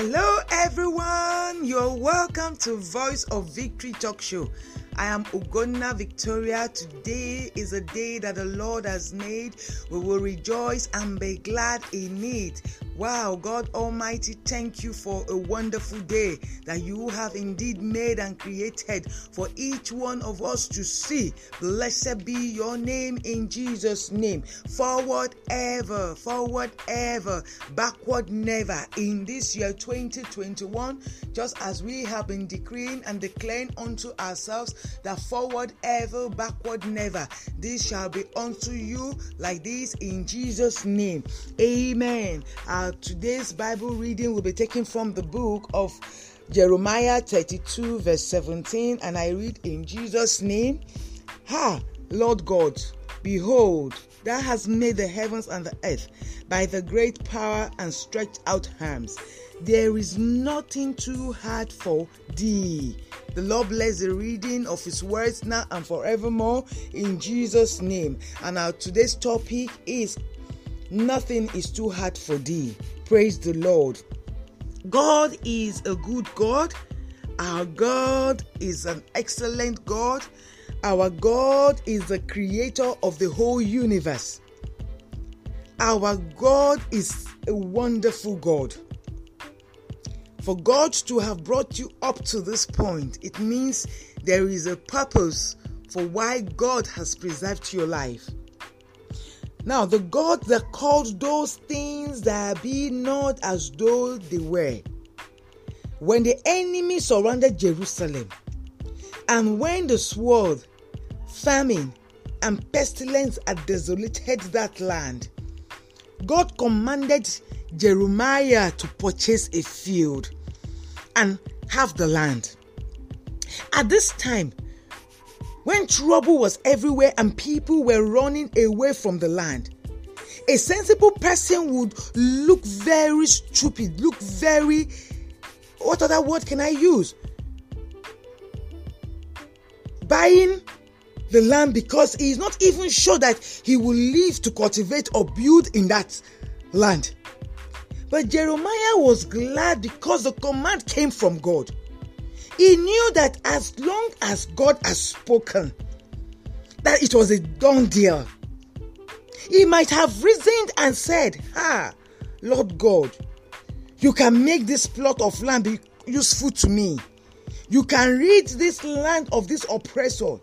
Hello, everyone. You're welcome to Voice of Victory Talk Show. I am Ugonna Victoria. Today is a day that the Lord has made. We will rejoice and be glad in it. Wow, God Almighty, thank you for a wonderful day that you have indeed made and created for each one of us to see. Blessed be your name in Jesus' name. Forward ever, forward ever, backward never. In this year 2021, just as we have been decreeing and declaring unto ourselves that forward ever, backward never. This shall be unto you like this in Jesus' name. Amen. Our today's Bible reading will be taken from the book of Jeremiah 32, verse 17, and I read in Jesus' name Ha, Lord God, behold, thou hast made the heavens and the earth by the great power and stretched out arms. There is nothing too hard for thee. The Lord bless the reading of His words now and forevermore in Jesus' name. And our today's topic is Nothing is too hard for thee. Praise the Lord. God is a good God. Our God is an excellent God. Our God is the creator of the whole universe. Our God is a wonderful God. For God to have brought you up to this point, it means there is a purpose for why God has preserved your life. Now, the God that called those things that be not as though they were. When the enemy surrounded Jerusalem, and when the sword, famine, and pestilence had desolated that land, God commanded Jeremiah to purchase a field and have the land. At this time, when trouble was everywhere and people were running away from the land, a sensible person would look very stupid, look very. What other word can I use? Buying the land because he is not even sure that he will live to cultivate or build in that land. But Jeremiah was glad because the command came from God. He knew that as long as God has spoken, that it was a done deal. He might have reasoned and said, Ah, Lord God, you can make this plot of land be useful to me. You can rid this land of this oppressor.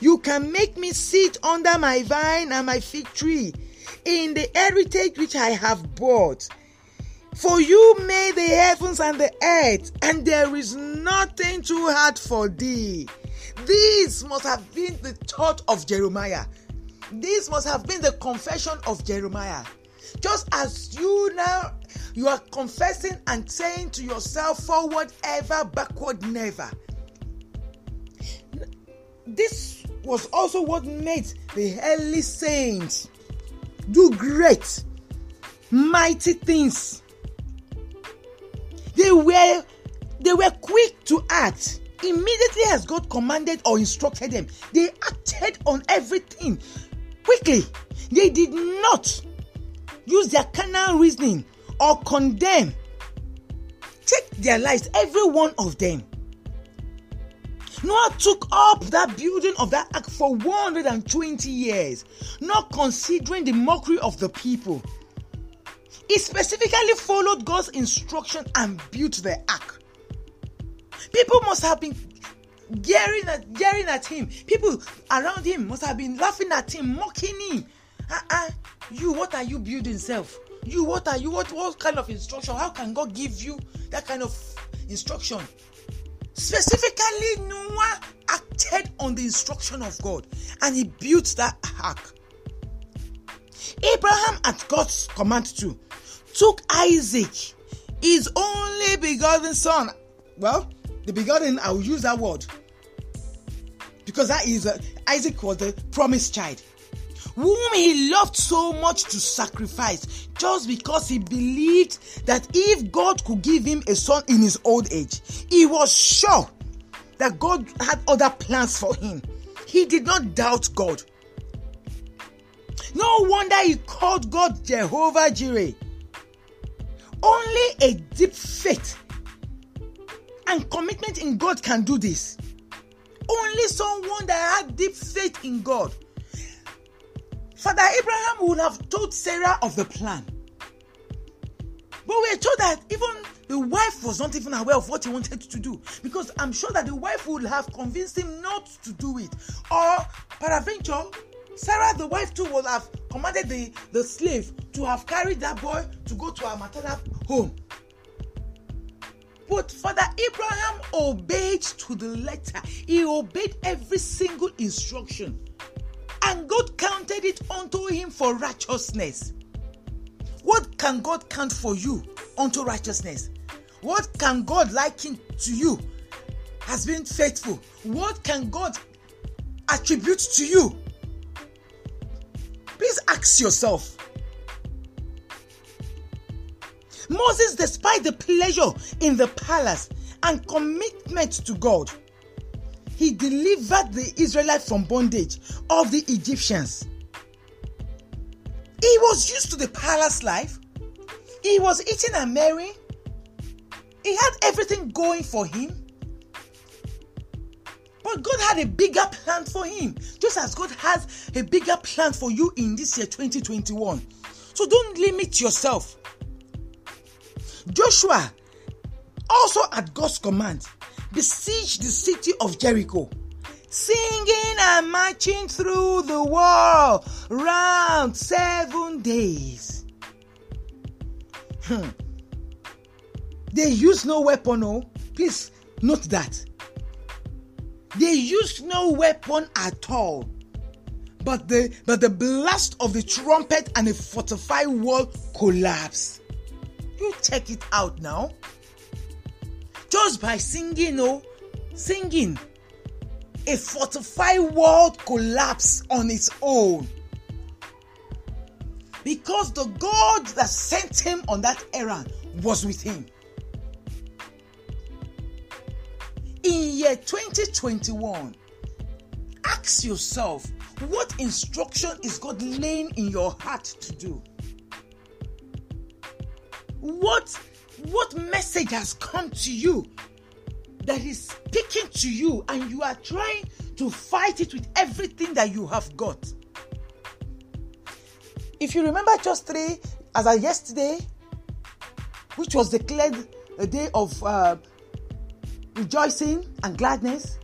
You can make me sit under my vine and my fig tree in the heritage which I have bought. For you made the heavens and the earth, and there is nothing too hard for thee. This must have been the thought of Jeremiah. This must have been the confession of Jeremiah. Just as you now you are confessing and saying to yourself, forward ever, backward never. This was also what made the early saints do great, mighty things they were they were quick to act. Immediately as God commanded or instructed them, they acted on everything quickly. They did not use their carnal reasoning or condemn. Take their lives, every one of them. Noah took up that building of that ark for 120 years, not considering the mockery of the people. He specifically followed God's instruction and built the ark. People must have been jeering at, jeering at him. People around him must have been laughing at him, mocking him. Uh-uh. You, what are you building, self? You, what are you? What, what kind of instruction? How can God give you that kind of instruction? Specifically, Noah acted on the instruction of God and he built that ark. Abraham, at God's command too, took Isaac, his only begotten son. Well, the begotten, I will use that word because that is uh, Isaac was the promised child, whom he loved so much to sacrifice just because he believed that if God could give him a son in his old age, he was sure that God had other plans for him. He did not doubt God. No wonder he called God Jehovah Jireh Only a deep faith and commitment in God can do this. Only someone that had deep faith in God. Father Abraham would have told Sarah of the plan. But we're told that even the wife was not even aware of what he wanted to do because I'm sure that the wife would have convinced him not to do it. Or, peradventure, Sarah, the wife too, would have commanded the, the slave to have carried that boy to go to her maternal home. But Father Abraham obeyed to the letter, he obeyed every single instruction, and God counted it unto him for righteousness. What can God count for you unto righteousness? What can God liken to you as being faithful? What can God attribute to you? Please ask yourself. Moses, despite the pleasure in the palace and commitment to God, he delivered the Israelites from bondage of the Egyptians. He was used to the palace life. He was eating and marrying. He had everything going for him. But God had a bigger plan for him, just as God has a bigger plan for you in this year 2021. So don't limit yourself. Joshua, also at God's command, besieged the city of Jericho, singing and marching through the wall round seven days. Hmm. They used no weapon, oh, please note that. They used no weapon at all. But the but the blast of the trumpet and the fortified wall collapsed. You check it out now. Just by singing, oh, singing, a fortified wall collapsed on its own. Because the God that sent him on that errand was with him. In year 2021, ask yourself what instruction is God laying in your heart to do? What what message has come to you that is speaking to you and you are trying to fight it with everything that you have got? If you remember just three, as of yesterday, which was declared a day of uh, rejoicing and gladness,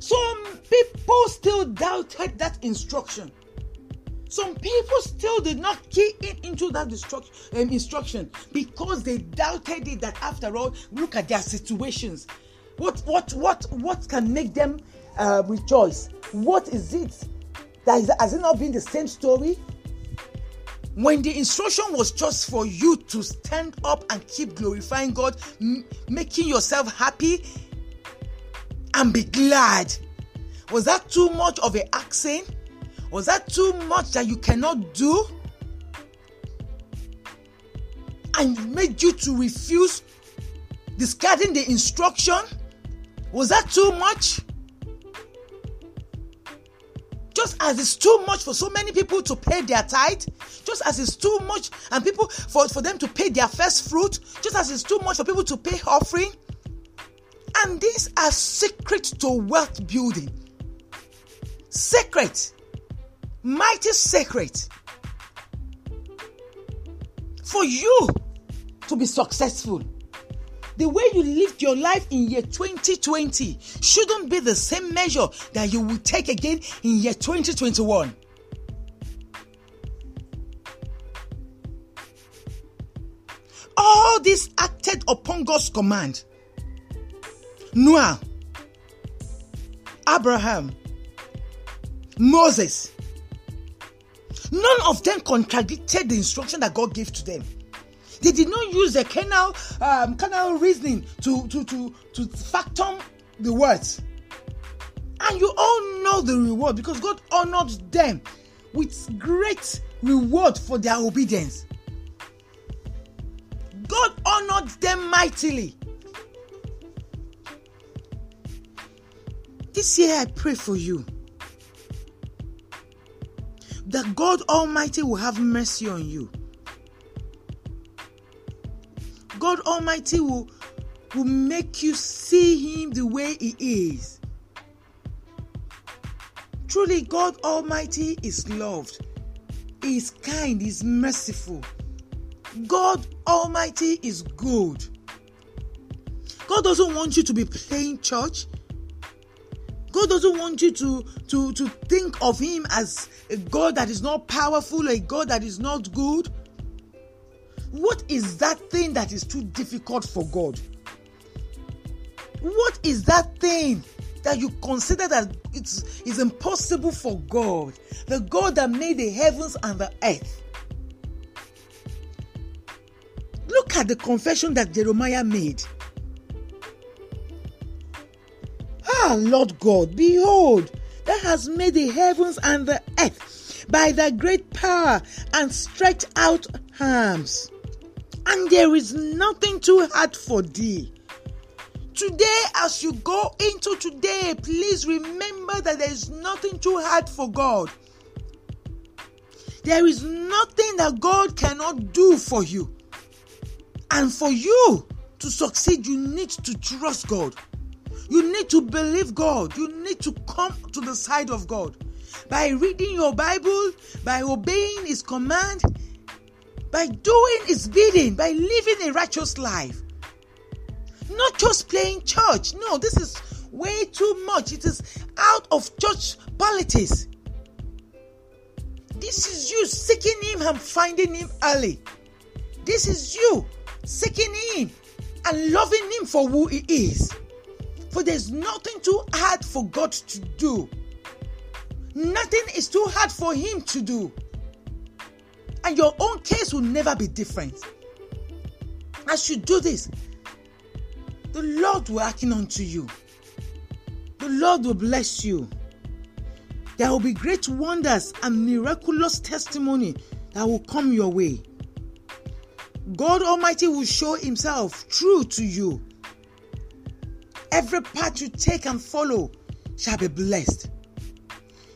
some people still doubted that instruction. Some people still did not key in into that instruction, um, instruction because they doubted it. That after all, look at their situations. What what what what can make them uh, rejoice? What is it that is, has it not been the same story? When the instruction was just for you to stand up and keep glorifying God, m- making yourself happy, and be glad. Was that too much of a accent? Was that too much that you cannot do? And made you to refuse discarding the instruction? Was that too much? Just as it's too much for so many people to pay their tithe, just as it's too much and people for, for them to pay their first fruit, just as it's too much for people to pay offering. And these are secrets to wealth building. Secret mighty secret for you to be successful. The way you lived your life in year 2020 shouldn't be the same measure that you will take again in year 2021. All this acted upon God's command. Noah, Abraham, Moses, None of them contradicted the instruction that God gave to them. They did not use the canal, um, reasoning to, to, to, to factor the words. And you all know the reward because God honored them with great reward for their obedience. God honored them mightily. This year I pray for you that God Almighty will have mercy on you. God Almighty will, will make you see Him the way He is. Truly, God Almighty is loved, He is kind, He is merciful. God Almighty is good. God doesn't want you to be playing church. God doesn't want you to, to, to think of Him as a God that is not powerful, a God that is not good. What is that thing that is too difficult for God? What is that thing that you consider that it's, it's impossible for God? The God that made the heavens and the earth. Look at the confession that Jeremiah made. Lord God, behold, that has made the heavens and the earth by thy great power and stretched out arms. And there is nothing too hard for thee. Today, as you go into today, please remember that there is nothing too hard for God. There is nothing that God cannot do for you. And for you to succeed, you need to trust God. You need to believe God. You need to come to the side of God. By reading your Bible, by obeying His command, by doing His bidding, by living a righteous life. Not just playing church. No, this is way too much. It is out of church politics. This is you seeking Him and finding Him early. This is you seeking Him and loving Him for who He is. For there's nothing too hard for God to do. Nothing is too hard for Him to do. And your own case will never be different. As you do this, the Lord will hearken unto you. The Lord will bless you. There will be great wonders and miraculous testimony that will come your way. God Almighty will show Himself true to you. Every path you take and follow shall be blessed.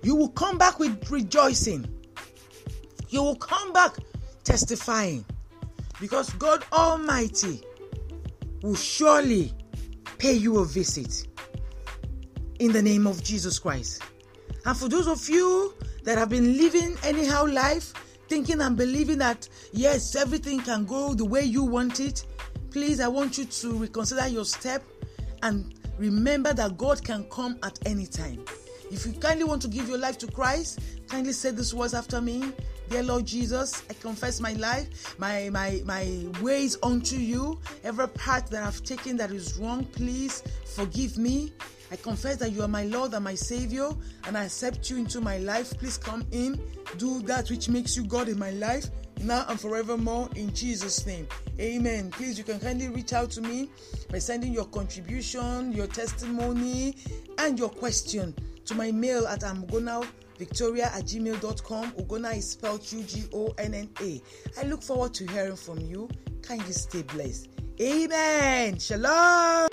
You will come back with rejoicing. You will come back testifying because God Almighty will surely pay you a visit in the name of Jesus Christ. And for those of you that have been living anyhow life, thinking and believing that yes, everything can go the way you want it, please, I want you to reconsider your step and remember that God can come at any time. If you kindly want to give your life to Christ, kindly say these words after me. Dear Lord Jesus, I confess my life, my my my ways unto you. Every part that I've taken that is wrong, please forgive me. I confess that you are my Lord and my Savior, and I accept you into my life. Please come in, do that which makes you God in my life, now and forevermore, in Jesus' name. Amen. Please, you can kindly reach out to me by sending your contribution, your testimony, and your question to my mail at ugonna victoria at gmail.com. Ugonna is spelled U G O N N A. I look forward to hearing from you. Kindly stay blessed. Amen. Shalom.